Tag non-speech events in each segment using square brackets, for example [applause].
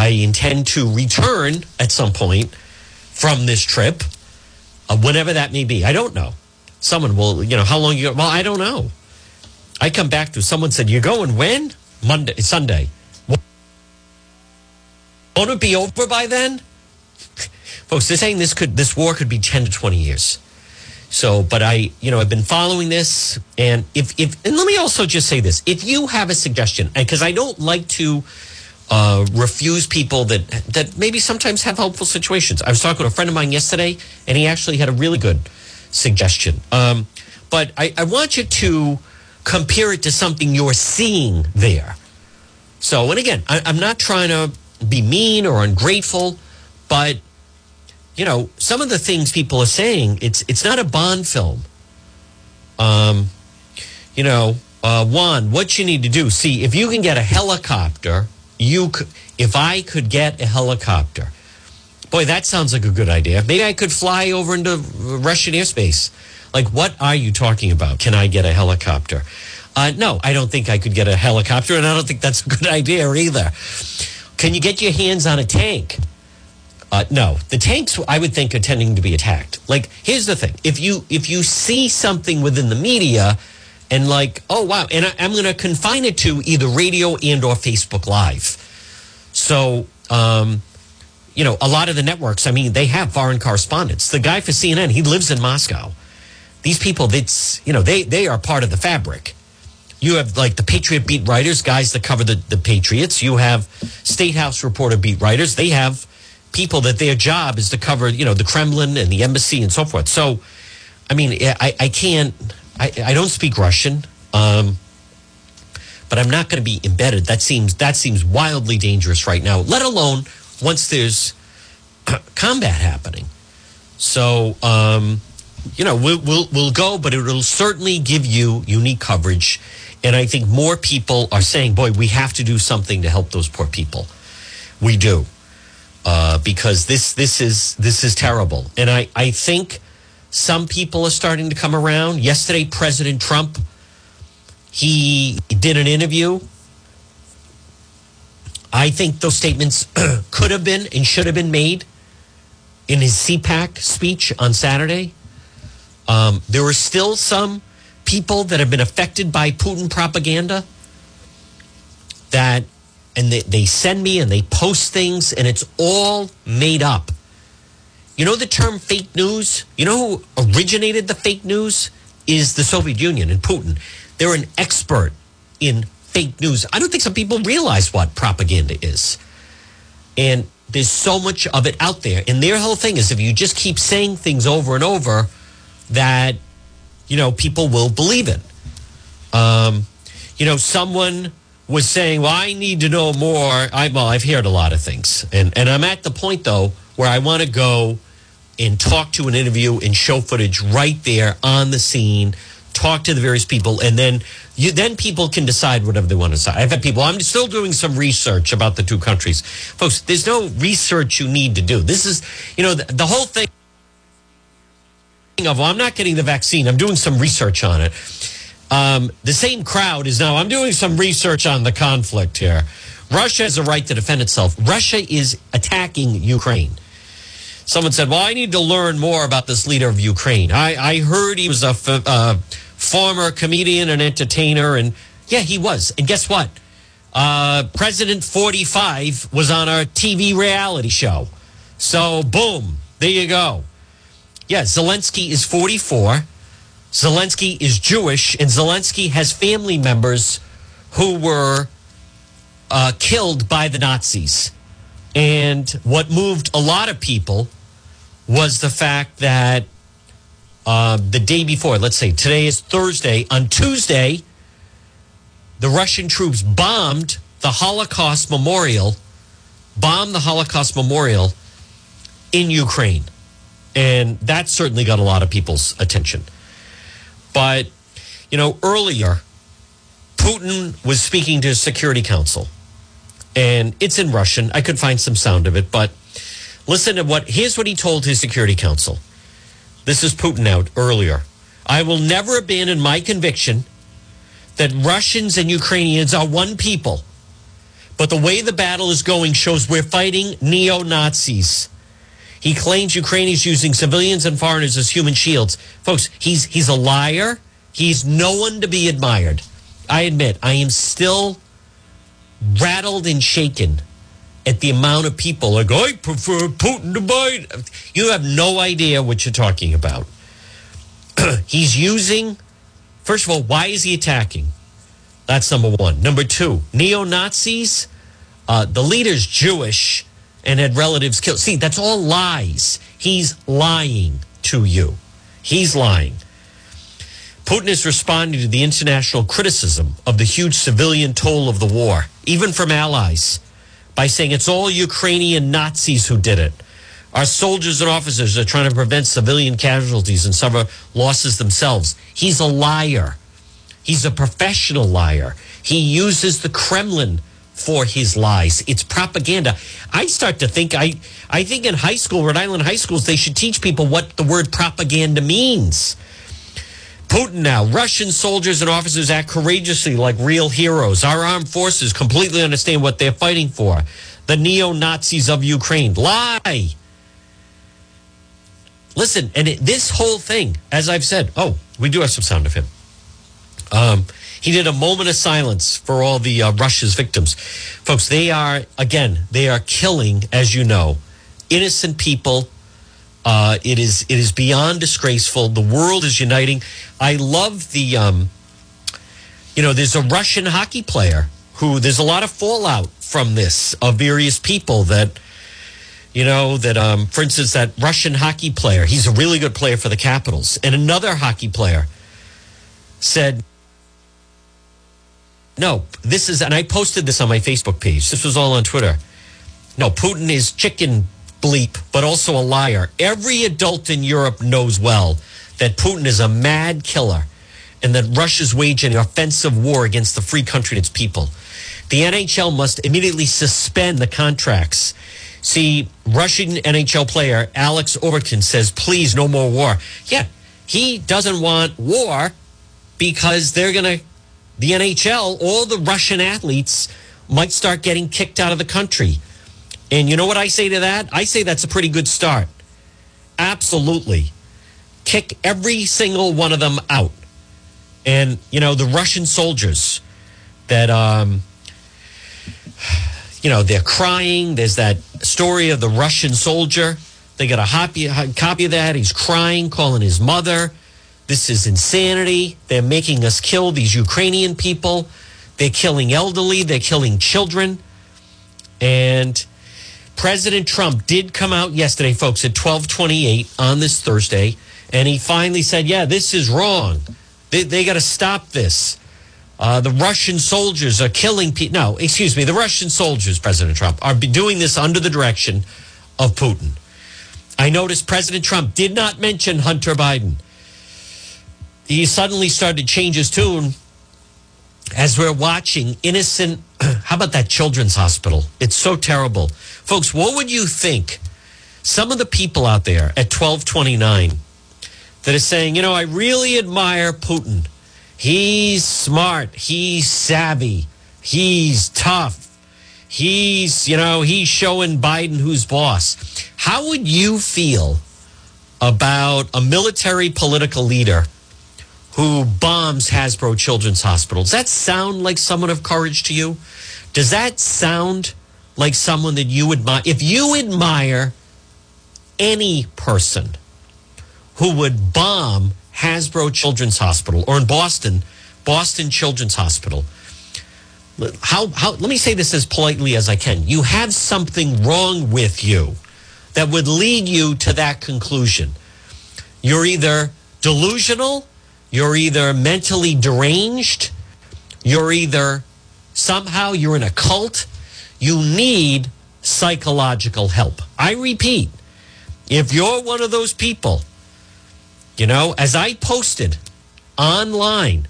I intend to return at some point from this trip, uh, whenever that may be. I don't know. Someone will, you know, how long you? Well, I don't know. I come back to someone said, "You're going when? Monday, Sunday. Won't it be over by then?" Folks, they're saying this could this war could be ten to twenty years. So, but I, you know, I've been following this, and if if and let me also just say this: if you have a suggestion, because I don't like to uh, refuse people that that maybe sometimes have helpful situations. I was talking to a friend of mine yesterday, and he actually had a really good suggestion. Um, but I, I want you to compare it to something you're seeing there. So, and again, I, I'm not trying to be mean or ungrateful, but you know, some of the things people are saying, it's it's not a Bond film. Um, you know, uh, Juan, what you need to do, see if you can get a helicopter. You, could, if I could get a helicopter, boy, that sounds like a good idea. Maybe I could fly over into Russian airspace. Like, what are you talking about? Can I get a helicopter? Uh, no, I don't think I could get a helicopter, and I don't think that's a good [laughs] idea either. Can you get your hands on a tank? Uh, no, the tanks I would think are tending to be attacked. Like, here's the thing: if you if you see something within the media, and like, oh wow, and I, am going to confine it to either radio and or Facebook Live. So, um, you know, a lot of the networks, I mean, they have foreign correspondents. The guy for CNN, he lives in Moscow. These people, that's you know, they they are part of the fabric. You have like the Patriot beat writers, guys that cover the, the Patriots. You have State House reporter beat writers. They have people that their job is to cover, you know, the Kremlin and the embassy and so forth. So, I mean, I, I can't, I, I don't speak Russian, um, but I'm not going to be embedded. That seems that seems wildly dangerous right now. Let alone once there's [clears throat] combat happening. So, um, you know, we'll, we'll we'll go, but it'll certainly give you unique coverage. And I think more people are saying, "Boy, we have to do something to help those poor people." We do uh, because this this is this is terrible. And I, I think some people are starting to come around. Yesterday, President Trump he did an interview. I think those statements [clears throat] could have been and should have been made in his CPAC speech on Saturday. Um, there are still some people that have been affected by Putin propaganda that and they, they send me and they post things and it's all made up. You know the term fake news? You know who originated the fake news? Is the Soviet Union and Putin. They're an expert in fake news. I don't think some people realize what propaganda is. And there's so much of it out there. And their whole thing is if you just keep saying things over and over, that, you know, people will believe it. Um, you know, someone was saying, "Well, I need to know more." I well, I've heard a lot of things, and and I'm at the point though where I want to go and talk to an interview and show footage right there on the scene. Talk to the various people, and then you then people can decide whatever they want to decide. I've had people. I'm still doing some research about the two countries, folks. There's no research you need to do. This is, you know, the, the whole thing of well, I'm not getting the vaccine. I'm doing some research on it um, the same crowd is now, I'm doing some research on the conflict here. Russia has a right to defend itself. Russia is attacking Ukraine. Someone said, Well, I need to learn more about this leader of Ukraine. I, I heard he was a f- uh, former comedian and entertainer. And yeah, he was. And guess what? Uh, President 45 was on our TV reality show. So, boom, there you go. Yeah, Zelensky is 44. Zelensky is Jewish, and Zelensky has family members who were uh, killed by the Nazis. And what moved a lot of people was the fact that uh, the day before, let's say today is Thursday, on Tuesday, the Russian troops bombed the Holocaust Memorial, bombed the Holocaust Memorial in Ukraine. And that certainly got a lot of people's attention. But, you know, earlier, Putin was speaking to Security Council, and it's in Russian. I could find some sound of it, but listen to what, here's what he told his Security Council. This is Putin out earlier. I will never abandon my conviction that Russians and Ukrainians are one people. But the way the battle is going shows we're fighting neo Nazis. He claims Ukraine is using civilians and foreigners as human shields. Folks, he's he's a liar. He's no one to be admired. I admit, I am still rattled and shaken at the amount of people like I prefer Putin to Biden. You have no idea what you're talking about. [clears throat] he's using first of all, why is he attacking? That's number one. Number two, neo Nazis. Uh, the leader's Jewish and had relatives killed. See, that's all lies. He's lying to you. He's lying. Putin is responding to the international criticism of the huge civilian toll of the war, even from allies, by saying it's all Ukrainian Nazis who did it. Our soldiers and officers are trying to prevent civilian casualties and suffer losses themselves. He's a liar. He's a professional liar. He uses the Kremlin for his lies. It's propaganda. I start to think I I think in high school, Rhode Island high schools, they should teach people what the word propaganda means. Putin now, Russian soldiers and officers act courageously like real heroes. Our armed forces completely understand what they're fighting for. The neo Nazis of Ukraine lie. Listen, and it, this whole thing, as I've said, oh, we do have some sound of him. Um, he did a moment of silence for all the uh, Russia's victims. Folks, they are, again, they are killing, as you know, innocent people. Uh, it is it is beyond disgraceful. The world is uniting. I love the, um, you know, there's a Russian hockey player who there's a lot of fallout from this of various people that, you know, that, um, for instance, that Russian hockey player, he's a really good player for the Capitals. And another hockey player said, no, this is, and I posted this on my Facebook page. This was all on Twitter. No, Putin is chicken bleep, but also a liar. Every adult in Europe knows well that Putin is a mad killer and that Russia's waging an offensive war against the free country and its people. The NHL must immediately suspend the contracts. See, Russian NHL player Alex Ovechkin says, please, no more war. Yeah, he doesn't want war because they're going to the NHL, all the Russian athletes might start getting kicked out of the country. And you know what I say to that? I say that's a pretty good start. Absolutely. Kick every single one of them out. And, you know, the Russian soldiers that, um, [sighs] you know, they're crying. There's that story of the Russian soldier. They got a copy, of that. He's crying, calling his mother. This is insanity. They're making us kill these Ukrainian people. They're killing elderly. They're killing children. And President Trump did come out yesterday, folks, at 1228 on this Thursday. And he finally said, yeah, this is wrong. They, they got to stop this. Uh, the Russian soldiers are killing people. No, excuse me. The Russian soldiers, President Trump, are doing this under the direction of Putin. I noticed President Trump did not mention Hunter Biden he suddenly started to change his tune as we're watching innocent. [clears throat] How about that children's hospital? It's so terrible. Folks, what would you think? Some of the people out there at 1229 that are saying, you know, I really admire Putin. He's smart. He's savvy. He's tough. He's, you know, he's showing Biden who's boss. How would you feel about a military political leader who bombs Hasbro Children's Hospital. Does that sound like someone of courage to you? Does that sound like someone that you admire? If you admire any person who would bomb Hasbro Children's Hospital or in Boston, Boston Children's Hospital, how, how, let me say this as politely as I can. You have something wrong with you that would lead you to that conclusion. You're either delusional you're either mentally deranged, you're either somehow you're in a cult, you need psychological help. I repeat, if you're one of those people, you know, as I posted online,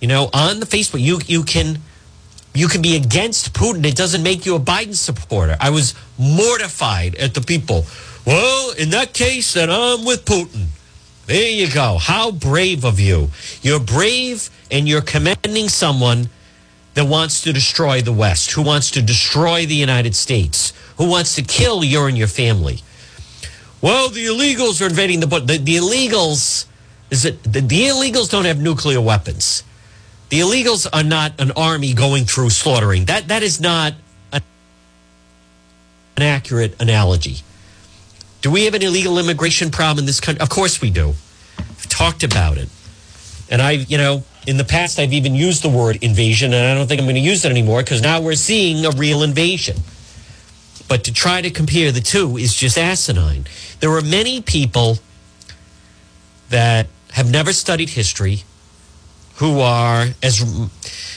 you know, on the Facebook, you you can you can be against Putin. It doesn't make you a Biden supporter. I was mortified at the people. Well, in that case, then I'm with Putin. There you go. How brave of you. You're brave and you're commending someone that wants to destroy the West, who wants to destroy the United States, who wants to kill you and your family. Well, the illegals are invading the but the, the illegals is it the, the illegals don't have nuclear weapons. The illegals are not an army going through slaughtering. That that is not an, an accurate analogy. Do we have an illegal immigration problem in this country? Of course we do. I've talked about it. And I, you know, in the past, I've even used the word invasion, and I don't think I'm going to use it anymore because now we're seeing a real invasion. But to try to compare the two is just asinine. There are many people that have never studied history who are, as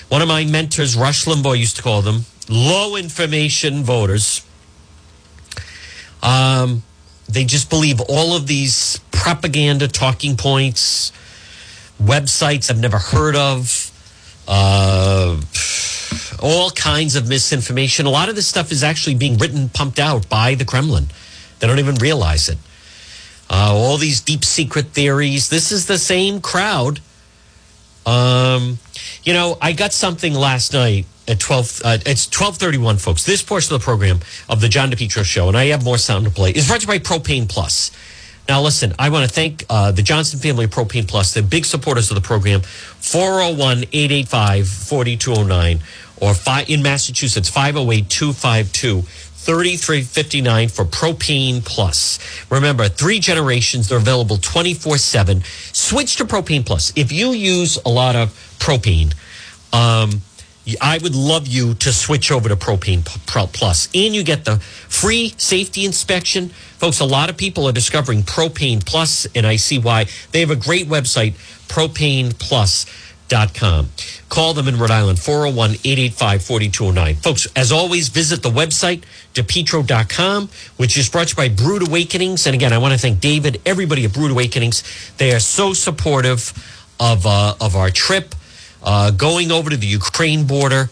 one of my mentors, Rush Limbaugh, used to call them, low information voters. Um, they just believe all of these propaganda talking points websites I've never heard of, uh, all kinds of misinformation. A lot of this stuff is actually being written, pumped out by the Kremlin. They don't even realize it. Uh, all these deep secret theories. This is the same crowd. Um, you know, I got something last night at 12 uh, it's 1231 folks this portion of the program of the john depetro show and i have more sound to play is brought to you by propane plus now, listen, I want to thank uh, the Johnson Family Propane Plus. They're big supporters of the program. 401 885 4209 or five, in Massachusetts, 508 252 3359 for Propane Plus. Remember, three generations, they're available 24 7. Switch to Propane Plus. If you use a lot of propane, um, I would love you to switch over to Propane Plus, and you get the free safety inspection. Folks, a lot of people are discovering Propane Plus, and I see why. They have a great website, propaneplus.com. Call them in Rhode Island, 401 885 4209. Folks, as always, visit the website, depetro.com, which is brought to you by Brewed Awakenings. And again, I want to thank David, everybody at Brewed Awakenings. They are so supportive of, uh, of our trip uh, going over to the Ukraine border.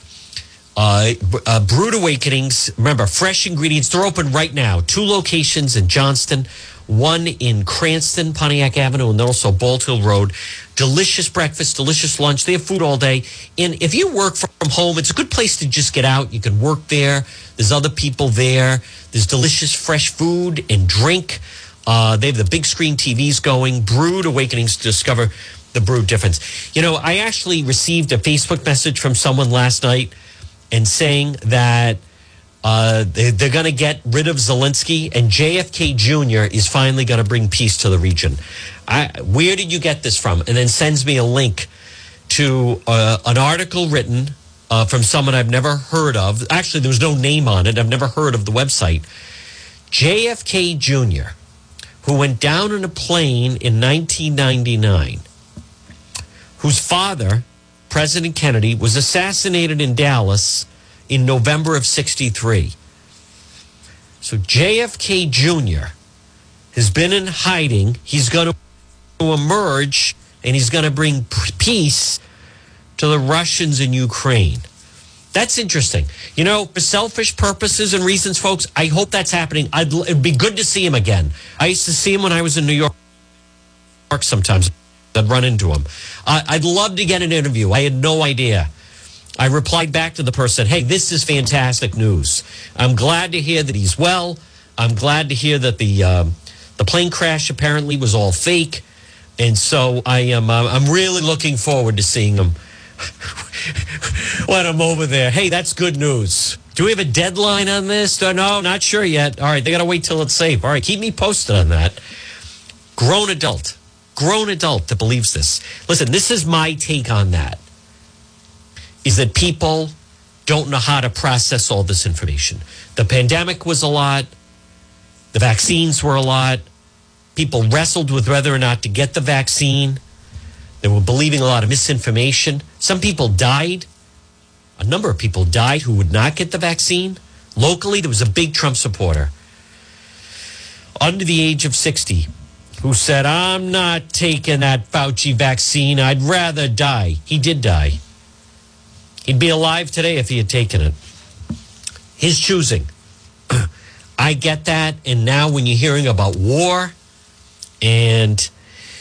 Uh, uh, Brewed Awakenings. Remember, fresh ingredients. They're open right now. Two locations in Johnston, one in Cranston, Pontiac Avenue, and then also Bald Hill Road. Delicious breakfast, delicious lunch. They have food all day. And if you work from home, it's a good place to just get out. You can work there. There's other people there. There's delicious fresh food and drink. Uh, they have the big screen TVs going. Brewed Awakenings to discover the brew difference. You know, I actually received a Facebook message from someone last night and saying that uh, they, are going to get rid of Zelensky and JFK Jr. is finally going to bring peace to the region. I, where did you get this from? And then sends me a link to uh, an article written uh, from someone I've never heard of. Actually, there was no name on it. I've never heard of the website. JFK Jr., who went down in a plane in 1999 whose father, President Kennedy, was assassinated in Dallas in November of 63. So JFK Jr. has been in hiding. He's going to emerge and he's going to bring peace to the Russians in Ukraine. That's interesting. You know, for selfish purposes and reasons, folks, I hope that's happening. I'd, it'd be good to see him again. I used to see him when I was in New York sometimes. I'd run into him. Uh, I'd love to get an interview. I had no idea. I replied back to the person, hey, this is fantastic news. I'm glad to hear that he's well. I'm glad to hear that the, um, the plane crash apparently was all fake. And so I am uh, I'm really looking forward to seeing him [laughs] when I'm over there. Hey, that's good news. Do we have a deadline on this? Uh, no, not sure yet. All right, they got to wait till it's safe. All right, keep me posted on that. Grown adult grown adult that believes this. Listen, this is my take on that. Is that people don't know how to process all this information. The pandemic was a lot. The vaccines were a lot. People wrestled with whether or not to get the vaccine. They were believing a lot of misinformation. Some people died. A number of people died who would not get the vaccine. Locally, there was a big Trump supporter under the age of 60 who said, I'm not taking that Fauci vaccine. I'd rather die. He did die. He'd be alive today if he had taken it. His choosing. [clears throat] I get that. And now when you're hearing about war, and,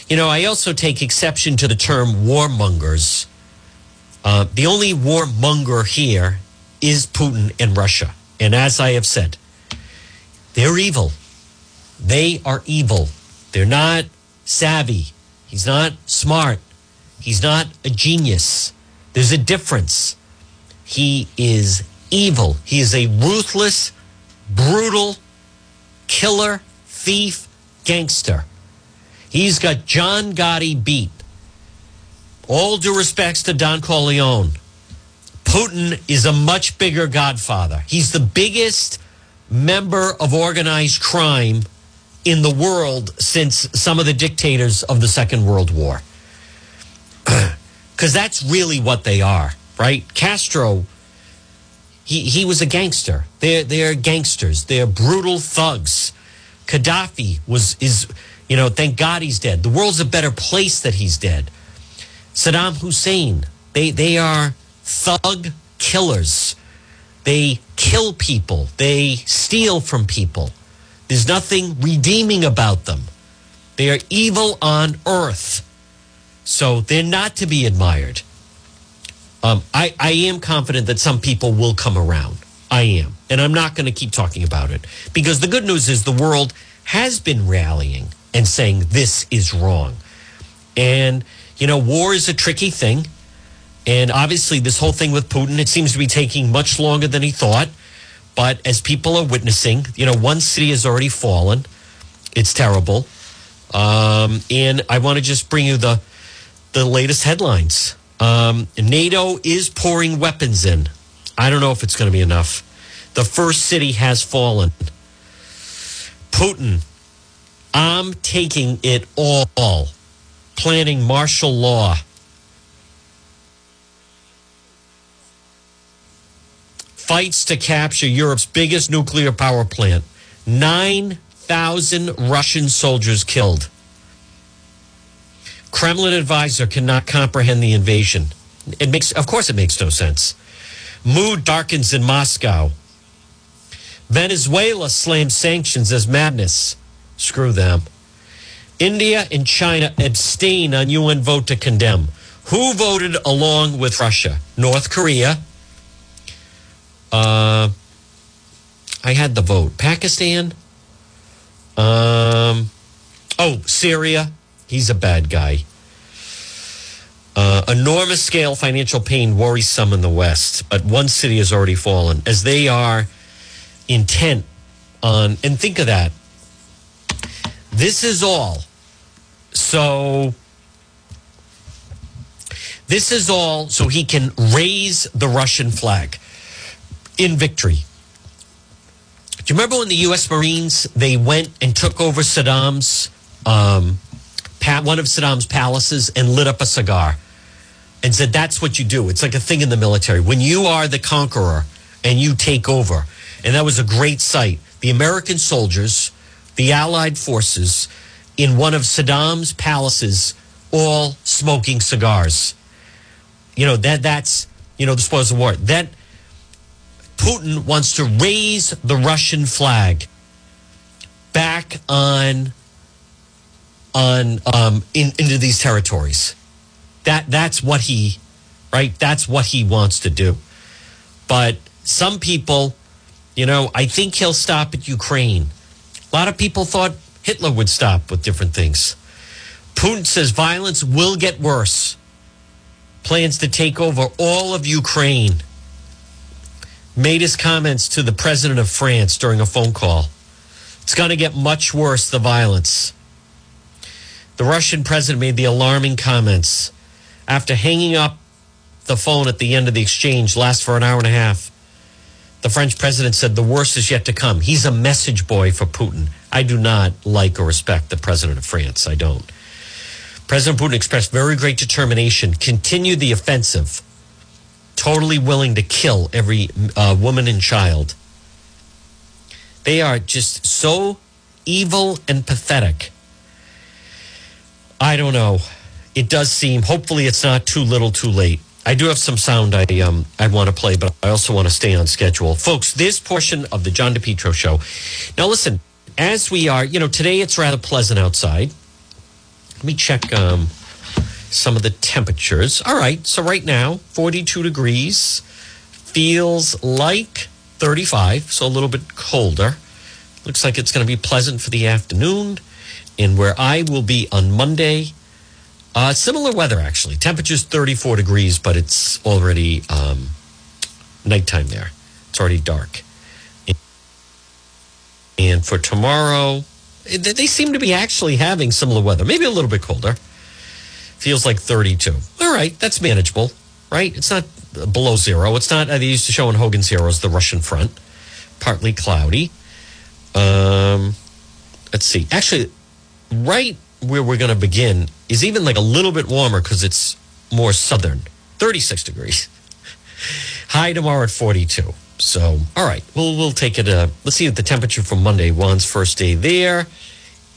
you know, I also take exception to the term warmongers. Uh, the only warmonger here is Putin and Russia. And as I have said, they're evil. They are evil. They're not savvy. He's not smart. He's not a genius. There's a difference. He is evil. He is a ruthless, brutal killer, thief, gangster. He's got John Gotti beat. All due respects to Don Corleone. Putin is a much bigger godfather. He's the biggest member of organized crime in the world since some of the dictators of the Second World War. [clears throat] Because that's really what they are, right? Castro, he, he was a gangster. They're, they're gangsters. They're brutal thugs. Gaddafi was, is, you know, thank God he's dead. The world's a better place that he's dead. Saddam Hussein, they, they are thug killers. They kill people. They steal from people. There's nothing redeeming about them. They are evil on earth. So they're not to be admired. Um, I, I am confident that some people will come around. I am. And I'm not going to keep talking about it because the good news is the world has been rallying and saying this is wrong. And, you know, war is a tricky thing. And obviously, this whole thing with Putin, it seems to be taking much longer than he thought. But as people are witnessing, you know, one city has already fallen. It's terrible. Um, and I want to just bring you the the latest headlines. Um, NATO is pouring weapons in. I don't know if it's going to be enough. The first city has fallen. Putin, I'm taking it all, planning martial law. Fights to capture Europe's biggest nuclear power plant. 9,000 Russian soldiers killed. Kremlin advisor cannot comprehend the invasion. It makes, of course, it makes no sense. Mood darkens in Moscow. Venezuela slams sanctions as madness. Screw them. India and China abstain on UN vote to condemn. Who voted along with Russia? North Korea. Uh, I had the vote. Pakistan. Um, oh, Syria. He's a bad guy. Uh, enormous scale financial pain worries some in the West, but one city has already fallen as they are intent on, and think of that. This is all. So, this is all so he can raise the Russian flag in victory. Do you remember when the U.S. Marines they went and took over Saddam's um, one of Saddam's palaces and lit up a cigar and said, That's what you do. It's like a thing in the military. When you are the conqueror and you take over, and that was a great sight. The American soldiers, the Allied forces in one of Saddam's palaces, all smoking cigars. You know, that that's, you know, the spoils of war. That Putin wants to raise the Russian flag back on on um, in, into these territories. That that's what he, right? That's what he wants to do. But some people, you know, I think he'll stop at Ukraine. A lot of people thought Hitler would stop with different things. Putin says violence will get worse. Plans to take over all of Ukraine. Made his comments to the president of France during a phone call. It's going to get much worse, the violence. The Russian president made the alarming comments after hanging up the phone at the end of the exchange, last for an hour and a half. The French president said the worst is yet to come. He's a message boy for Putin. I do not like or respect the president of France. I don't. President Putin expressed very great determination, continue the offensive, totally willing to kill every uh, woman and child. They are just so evil and pathetic. I don't know. It does seem. Hopefully, it's not too little, too late. I do have some sound I um I want to play, but I also want to stay on schedule, folks. This portion of the John DePetro show. Now, listen. As we are, you know, today it's rather pleasant outside. Let me check. Um, some of the temperatures. All right, so right now, 42 degrees, feels like 35, so a little bit colder. Looks like it's going to be pleasant for the afternoon. And where I will be on Monday, uh, similar weather actually. Temperatures 34 degrees, but it's already um, nighttime there. It's already dark. And for tomorrow, they seem to be actually having similar weather, maybe a little bit colder. Feels like 32. All right, that's manageable, right? It's not below zero. It's not, they used to show in Hogan's Heroes, the Russian front. Partly cloudy. Um, let's see. Actually, right where we're going to begin is even like a little bit warmer because it's more southern 36 degrees. [laughs] High tomorrow at 42. So, all right, we'll we'll take it. Uh, let's see the temperature for Monday. Juan's first day there.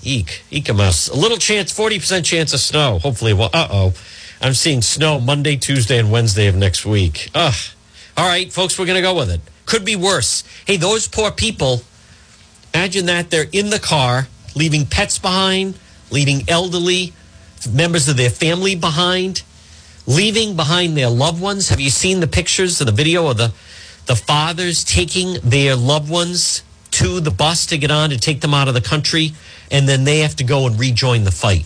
Eek, eek a little chance, forty percent chance of snow. Hopefully, well, uh oh, I'm seeing snow Monday, Tuesday, and Wednesday of next week. Ugh. All right, folks, we're gonna go with it. Could be worse. Hey, those poor people. Imagine that they're in the car, leaving pets behind, leaving elderly members of their family behind, leaving behind their loved ones. Have you seen the pictures of the video of the the fathers taking their loved ones to the bus to get on to take them out of the country, and then they have to go and rejoin the fight.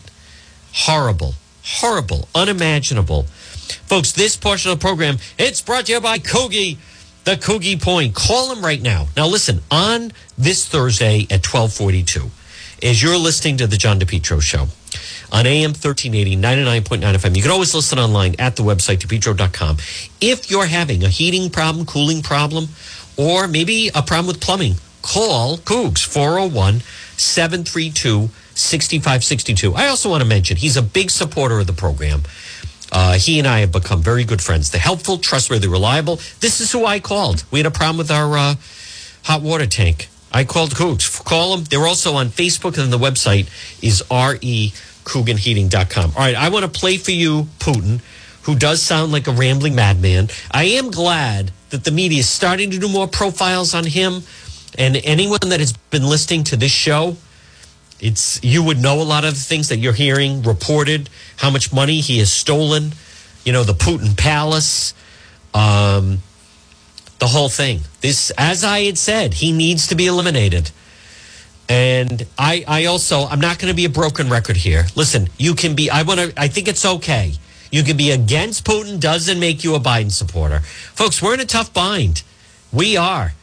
Horrible, horrible, unimaginable. Folks, this portion of the program, it's brought to you by Kogi, the Kogi Point. Call them right now. Now listen, on this Thursday at 1242, as you're listening to the John DePetro Show, on AM 1380, 99.9 FM. You can always listen online at the website, depetro.com. If you're having a heating problem, cooling problem, or maybe a problem with plumbing, call Cougs 401 732 6562. I also want to mention he's a big supporter of the program. Uh, he and I have become very good friends. The helpful, trustworthy, reliable. This is who I called. We had a problem with our uh, hot water tank. I called Cougs. Call them. They're also on Facebook, and the website is re CooganHeating.com. All right, I want to play for you Putin, who does sound like a rambling madman. I am glad that the media is starting to do more profiles on him. And anyone that has been listening to this show, it's you would know a lot of the things that you're hearing reported, how much money he has stolen, you know, the Putin palace, um, the whole thing. This, as I had said, he needs to be eliminated. And I, I also, I'm not going to be a broken record here. Listen, you can be, I want to, I think it's okay. You can be against Putin, doesn't make you a Biden supporter. Folks, we're in a tough bind. We are.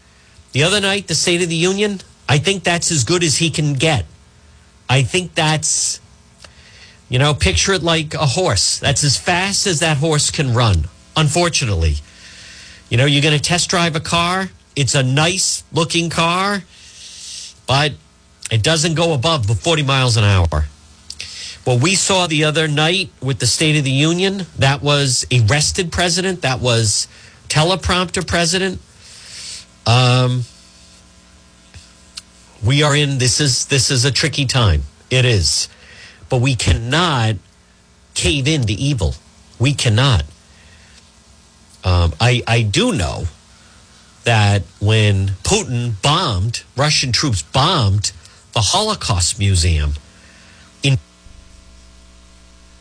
The other night, the State of the Union, I think that's as good as he can get. I think that's, you know, picture it like a horse. That's as fast as that horse can run, unfortunately. You know, you're going to test drive a car, it's a nice looking car, but it doesn't go above the 40 miles an hour. What we saw the other night with the State of the Union, that was arrested president, that was teleprompter president. Um, we are in this is this is a tricky time. It is. But we cannot cave in to evil. We cannot. Um, I I do know that when Putin bombed, Russian troops bombed the Holocaust Museum in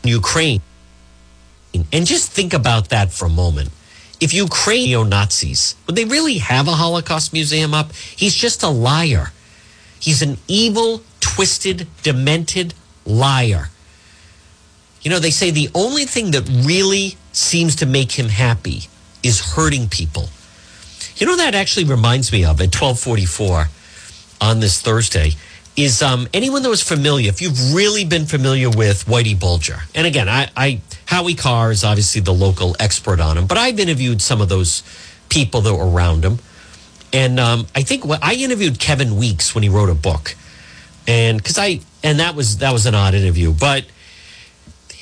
Ukraine. And just think about that for a moment. If Ukraine neo Nazis, would they really have a Holocaust museum up? He's just a liar. He's an evil, twisted, demented liar. You know, they say the only thing that really seems to make him happy is hurting people. You know, that actually reminds me of at 1244 on this Thursday is um, anyone that was familiar, if you've really been familiar with Whitey Bulger, and again, I, I Howie Carr is obviously the local expert on him, but I've interviewed some of those people that were around him, and um, I think I interviewed Kevin Weeks when he wrote a book, and because I and that was that was an odd interview, but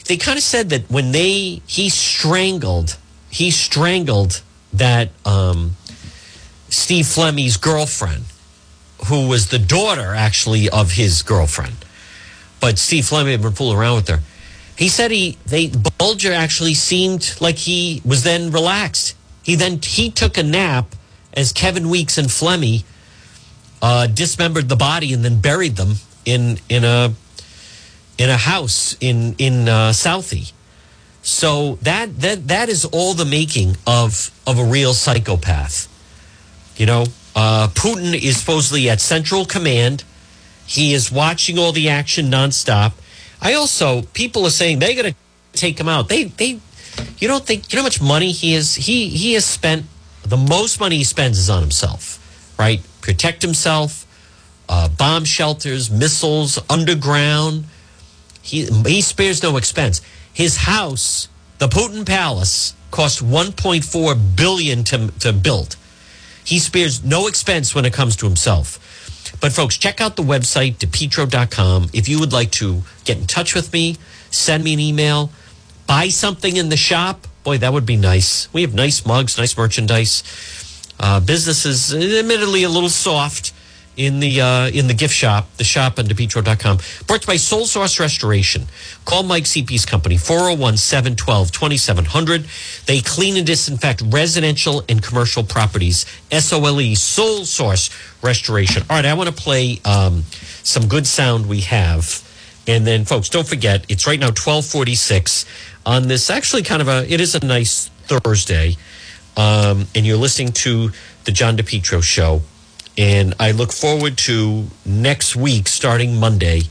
they kind of said that when they he strangled he strangled that um, Steve Flemmi's girlfriend who was the daughter actually of his girlfriend. But Steve Flemmi had been fooling around with her. He said he they Bulger actually seemed like he was then relaxed. He then he took a nap as Kevin Weeks and Flemmi uh, dismembered the body and then buried them in in a in a house in in uh, Southie. So that that that is all the making of of a real psychopath. You know, uh, Putin is supposedly at Central Command. He is watching all the action nonstop. I also people are saying they're going to take him out. They they you don't think you know how much money he is he he has spent the most money he spends is on himself, right? Protect himself, uh, bomb shelters, missiles, underground. He he spares no expense. His house, the Putin Palace, cost 1.4 billion to to build. He spares no expense when it comes to himself. But folks, check out the website depetro.com if you would like to get in touch with me, send me an email, buy something in the shop. Boy, that would be nice. We have nice mugs, nice merchandise. Uh, business is admittedly a little soft in the uh, in the gift shop, the shop on DePetro.com. Brought to you by Sole Source Restoration. Call Mike CP's company, 401 712 2700. They clean and disinfect residential and commercial properties. SOLE, Soul Source Restoration. All right, I want to play um, some good sound we have. And then, folks, don't forget, it's right now 1246 on this actually kind of a, it is a nice Thursday. Um, and you're listening to the John DePetro show. And I look forward to next week, starting Monday,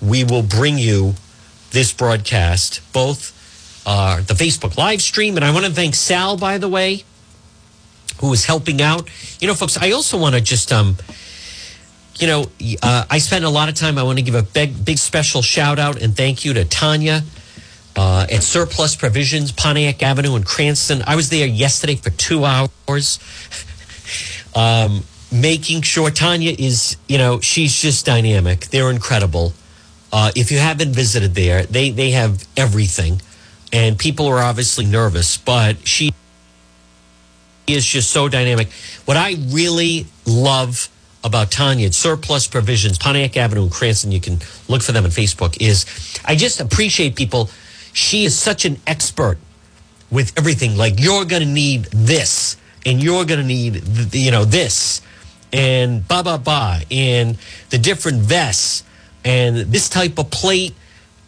we will bring you this broadcast, both uh, the Facebook live stream. And I want to thank Sal, by the way, who is helping out. You know, folks, I also want to just, um, you know, uh, I spend a lot of time. I want to give a big, big special shout out and thank you to Tanya uh, at Surplus Provisions, Pontiac Avenue in Cranston. I was there yesterday for two hours. [laughs] um, making sure Tanya is, you know, she's just dynamic. They're incredible. Uh, if you haven't visited there, they they have everything, and people are obviously nervous, but she is just so dynamic. What I really love about Tanya at Surplus Provisions, Pontiac Avenue in Cranston, you can look for them on Facebook, is I just appreciate people. She is such an expert with everything. Like, you're going to need this, and you're going to need, you know, this and ba ba ba and the different vests. And this type of plate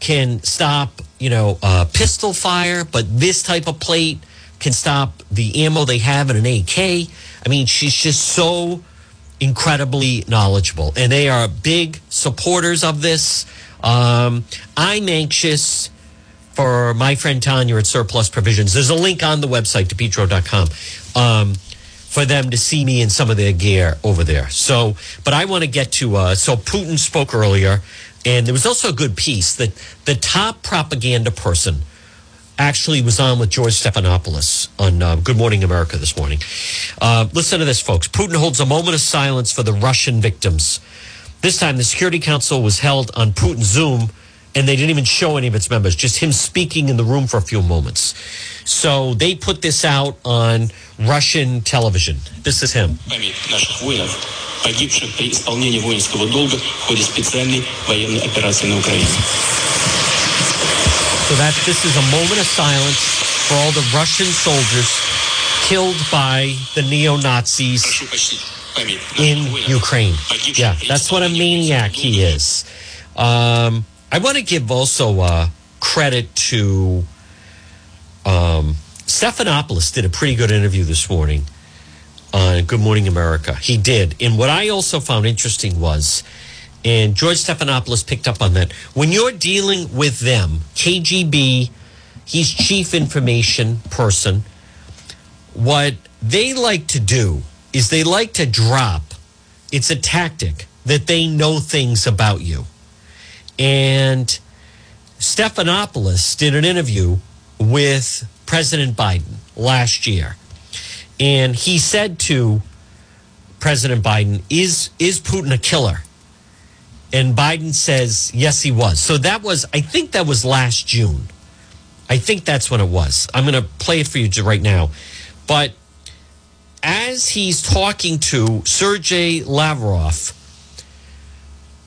can stop you know uh, pistol fire but this type of plate can stop the ammo they have in an ak i mean she's just so incredibly knowledgeable and they are big supporters of this. Um, i'm anxious for my friend tanya at surplus provisions. There's a link on the website depetro.com um, for them to see me in some of their gear over there. So, but I want to get to, uh, so Putin spoke earlier, and there was also a good piece that the top propaganda person actually was on with George Stephanopoulos on uh, Good Morning America this morning. Uh, listen to this, folks. Putin holds a moment of silence for the Russian victims. This time, the Security Council was held on Putin's Zoom, and they didn't even show any of its members, just him speaking in the room for a few moments. So they put this out on Russian television. This is him. наших воинов, погибших при исполнении воинского долга в ходе специальной военной операции на Украине. So that this is a moment of silence for all the Russian soldiers killed by the neo-Nazis in Ukraine. Yeah, that's what a maniac he is. Um, I want to give also uh, credit to um, Stephanopoulos did a pretty good interview this morning on Good Morning America. He did. And what I also found interesting was, and George Stephanopoulos picked up on that, when you're dealing with them, KGB, he's chief information person, what they like to do is they like to drop, it's a tactic that they know things about you. And Stephanopoulos did an interview with President Biden last year. And he said to President Biden, Is is Putin a killer? And Biden says, Yes, he was. So that was, I think that was last June. I think that's when it was. I'm going to play it for you right now. But as he's talking to Sergei Lavrov,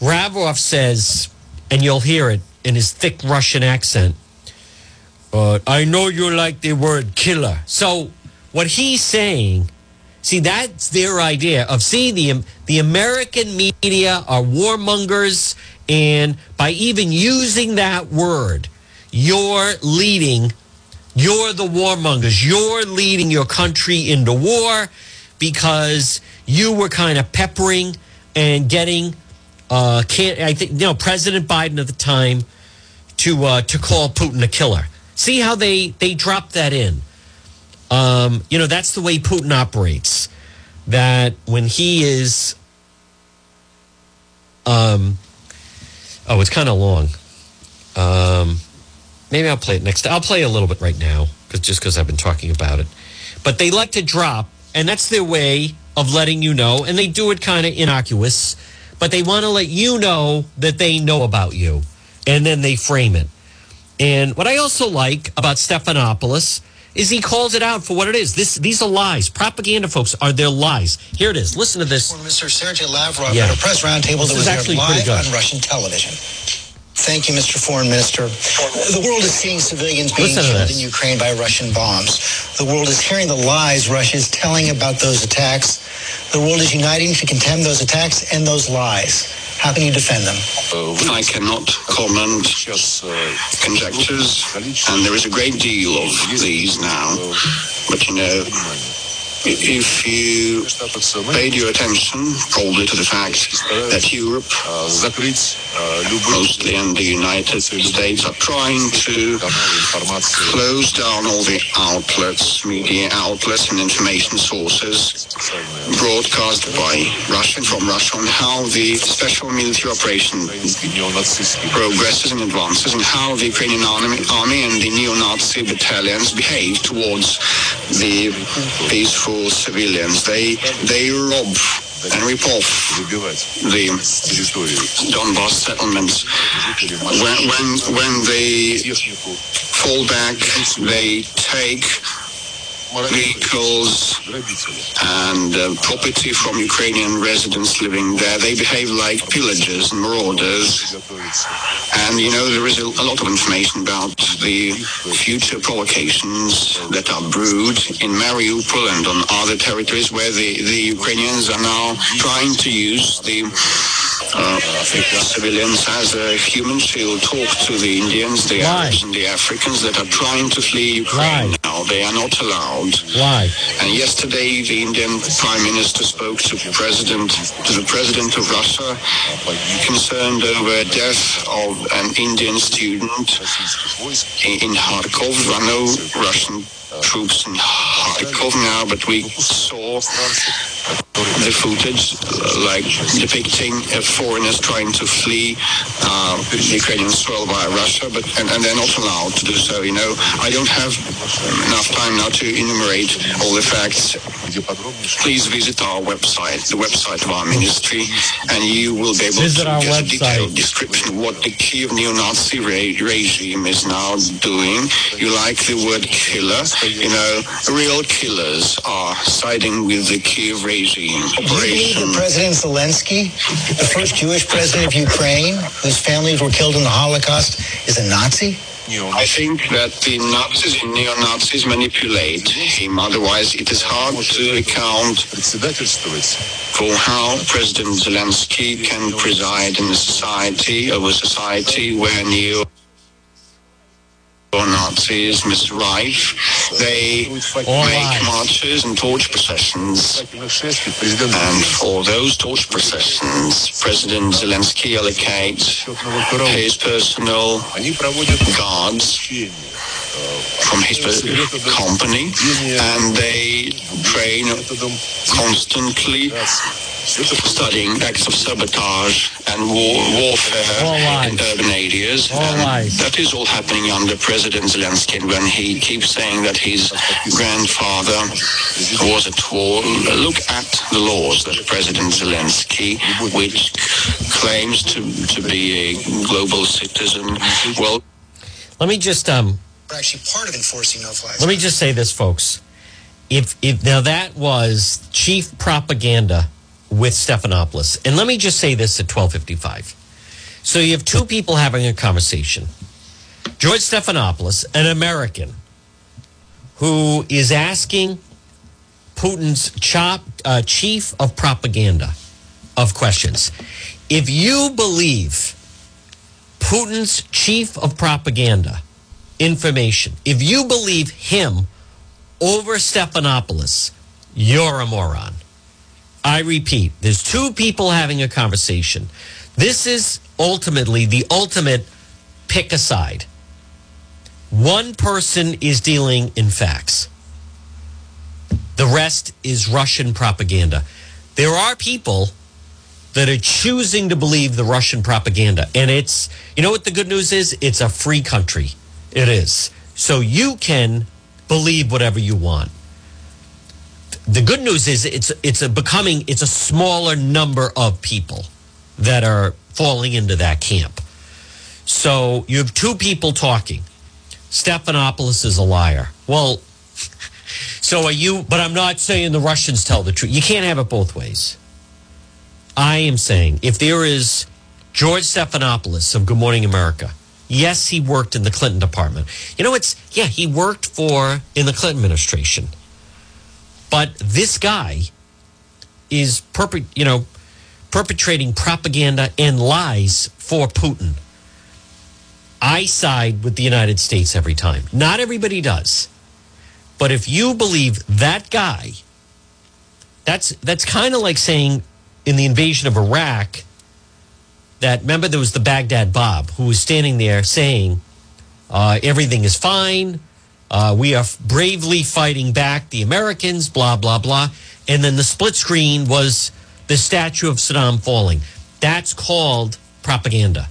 Lavrov says, and you'll hear it in his thick Russian accent, uh, I know you like the word killer. So what he's saying, see, that's their idea of see the the American media are warmongers, and by even using that word, you're leading You're the warmongers. You're leading your country into war because you were kind of peppering and getting, uh, can I think, you know, President Biden at the time to uh, to call Putin a killer. See how they they drop that in. Um, you know, that's the way Putin operates. That when he is, um, oh, it's kind of long. Um, maybe I'll play it next. I'll play a little bit right now because just because I've been talking about it. But they like to drop, and that's their way of letting you know, and they do it kind of innocuous, but they want to let you know that they know about you, and then they frame it. And what I also like about Stephanopoulos is he calls it out for what it is. This these are lies. Propaganda, folks, are their lies. Here it is. Listen to this. Minister Sergei Lavrov Yeah. at a press roundtable that was actually live on Russian television. Thank you, Mr. Foreign Minister. The world is seeing civilians being killed in Ukraine by Russian bombs. The world is hearing the lies Russia is telling about those attacks. The world is uniting to condemn those attacks and those lies. How can you defend them? Uh, I cannot comment just conjectures, and there is a great deal of these now. But you know, if you paid your attention probably to the fact that Europe, mostly and the United States, are trying to close down all the outlets, media outlets and information sources broadcast by Russia, from Russia, on how the special military operation progresses and advances and how the Ukrainian army, army and the neo-Nazi battalions behave towards the peaceful civilians. They they rob and rip off the Donbass settlements. When when when they fall back, they take vehicles and uh, property from Ukrainian residents living there. They behave like pillagers and marauders. And you know, there is a, a lot of information about the future provocations that are brewed in Mariupol and on other territories where the, the Ukrainians are now trying to use the uh, civilians as a human shield, talk to the Indians, the Why? Arabs, and the Africans that are trying to flee Ukraine Why? now. They are not allowed. Why? And yesterday, the Indian Prime Minister spoke to President to the President of Russia, concerned over death of an Indian student in, in Kharkov. There are no Russian troops in Kharkov now, but we saw the footage, uh, like depicting foreigners trying to flee uh, Ukrainian soil via Russia, but and, and they're not allowed to do so. You know, I don't have enough time now to enumerate all the facts. Please visit our website, the website of our ministry, and you will be able Visit to get a detailed description of what the Kiev neo-Nazi re- regime is now doing. You like the word killer? You know, real killers are siding with the Kiev regime. You believe Operation President Zelensky, the first Jewish president of Ukraine, whose families were killed in the Holocaust, is a Nazi? I think that the Nazis and neo-Nazis manipulate him. Otherwise, it is hard to account for how President Zelensky can preside in a society, over society where neo Nazis Mr. rife. They All make marches and torch processions. And for those torch processions, President Zelensky allocates his personal guards from his company, and they train constantly, studying acts of sabotage and war, warfare All lies. in urban areas. All and lies. That is all happening under President Zelensky when he keeps saying that his grandfather was at war. Look at the laws that President Zelensky, which claims to, to be a global citizen, well, Let me just um We're actually part of enforcing no-fly let me just say this, folks. If if now that was chief propaganda with Stephanopoulos, and let me just say this at twelve fifty five. So you have two people having a conversation. George Stephanopoulos, an American, who is asking Putin's chop, uh, chief of propaganda of questions. If you believe Putin's chief of propaganda information. If you believe him over Stephanopoulos, you're a moron. I repeat, there's two people having a conversation. This is ultimately the ultimate pick a side. One person is dealing in facts. The rest is Russian propaganda. There are people that are choosing to believe the Russian propaganda. And it's, you know what the good news is? It's a free country. It is. So you can believe whatever you want. The good news is it's it's a becoming it's a smaller number of people that are falling into that camp. So you have two people talking. Stephanopoulos is a liar. Well, [laughs] so are you, but I'm not saying the Russians tell the truth. You can't have it both ways. I am saying if there is George Stephanopoulos of Good Morning America, yes, he worked in the Clinton department. You know, it's, yeah, he worked for in the Clinton administration. But this guy is, perpe- you know, perpetrating propaganda and lies for Putin. I side with the United States every time. Not everybody does. But if you believe that guy, that's that's kind of like saying in the invasion of Iraq that remember there was the Baghdad Bob who was standing there saying uh, everything is fine. Uh, we are bravely fighting back the Americans, blah, blah, blah. And then the split screen was the statue of Saddam falling. That's called propaganda.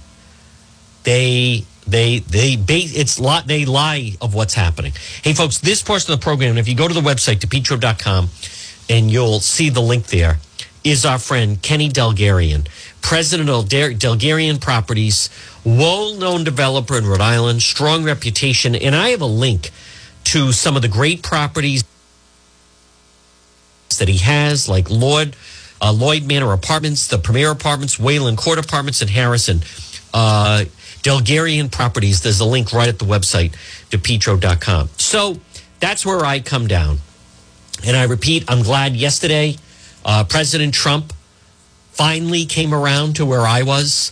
They they they base it's lot they lie of what's happening. Hey folks, this portion of the program, if you go to the website depetro.com and you'll see the link there, is our friend Kenny Delgarian, president of Del- Delgarian Properties, well-known developer in Rhode Island, strong reputation, and I have a link to some of the great properties that he has, like Lord uh, Lloyd Manor Apartments, the Premier Apartments, Wayland Court Apartments in Harrison. Uh, Delgarian Properties. There's a link right at the website, depetro.com. So that's where I come down. And I repeat, I'm glad yesterday uh, President Trump finally came around to where I was.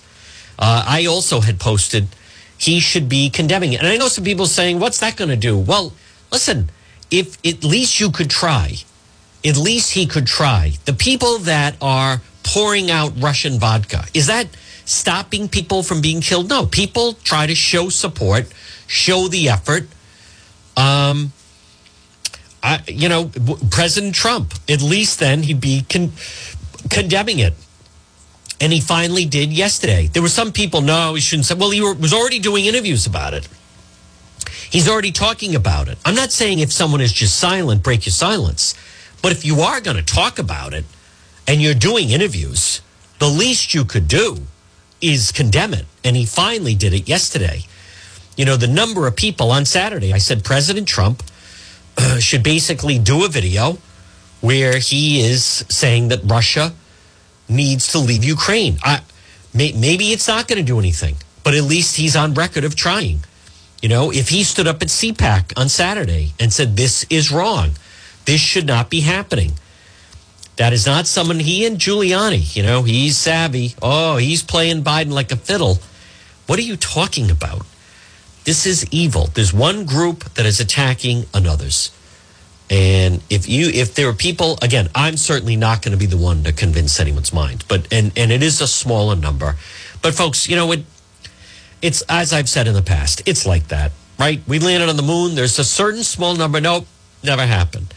Uh, I also had posted he should be condemning it. And I know some people saying, what's that going to do? Well, listen, if at least you could try, at least he could try. The people that are pouring out Russian vodka, is that stopping people from being killed? No, people try to show support, show the effort. Um, I, you know, President Trump, at least then he'd be con- condemning it. And he finally did yesterday. There were some people, no, he shouldn't say. Well, he was already doing interviews about it. He's already talking about it. I'm not saying if someone is just silent, break your silence. But if you are going to talk about it and you're doing interviews, the least you could do is condemn it. And he finally did it yesterday. You know, the number of people on Saturday, I said President Trump [clears throat] should basically do a video where he is saying that Russia needs to leave Ukraine. I, may, maybe it's not going to do anything, but at least he's on record of trying. You know, if he stood up at CPAC on Saturday and said, This is wrong, this should not be happening that is not someone he and Giuliani, you know, he's savvy. Oh, he's playing Biden like a fiddle. What are you talking about? This is evil. There's one group that is attacking another's. And if you if there are people again, I'm certainly not going to be the one to convince anyone's mind. But and and it is a smaller number. But folks, you know it it's as I've said in the past, it's like that, right? We landed on the moon. There's a certain small number. Nope, never happened.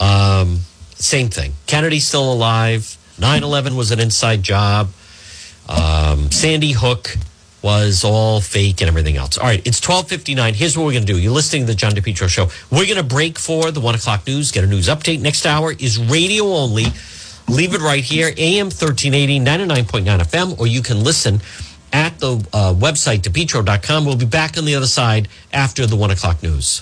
Um, same thing. Kennedy's still alive. 9 11 was an inside job. Um, Sandy Hook was all fake and everything else. All right, it's 1259. Here's what we're going to do. You're listening to the John DePetro show. We're going to break for the one o'clock news, get a news update. Next hour is radio only. Leave it right here, AM 1380, 99.9 FM, or you can listen at the uh, website, depetro.com. We'll be back on the other side after the one o'clock news.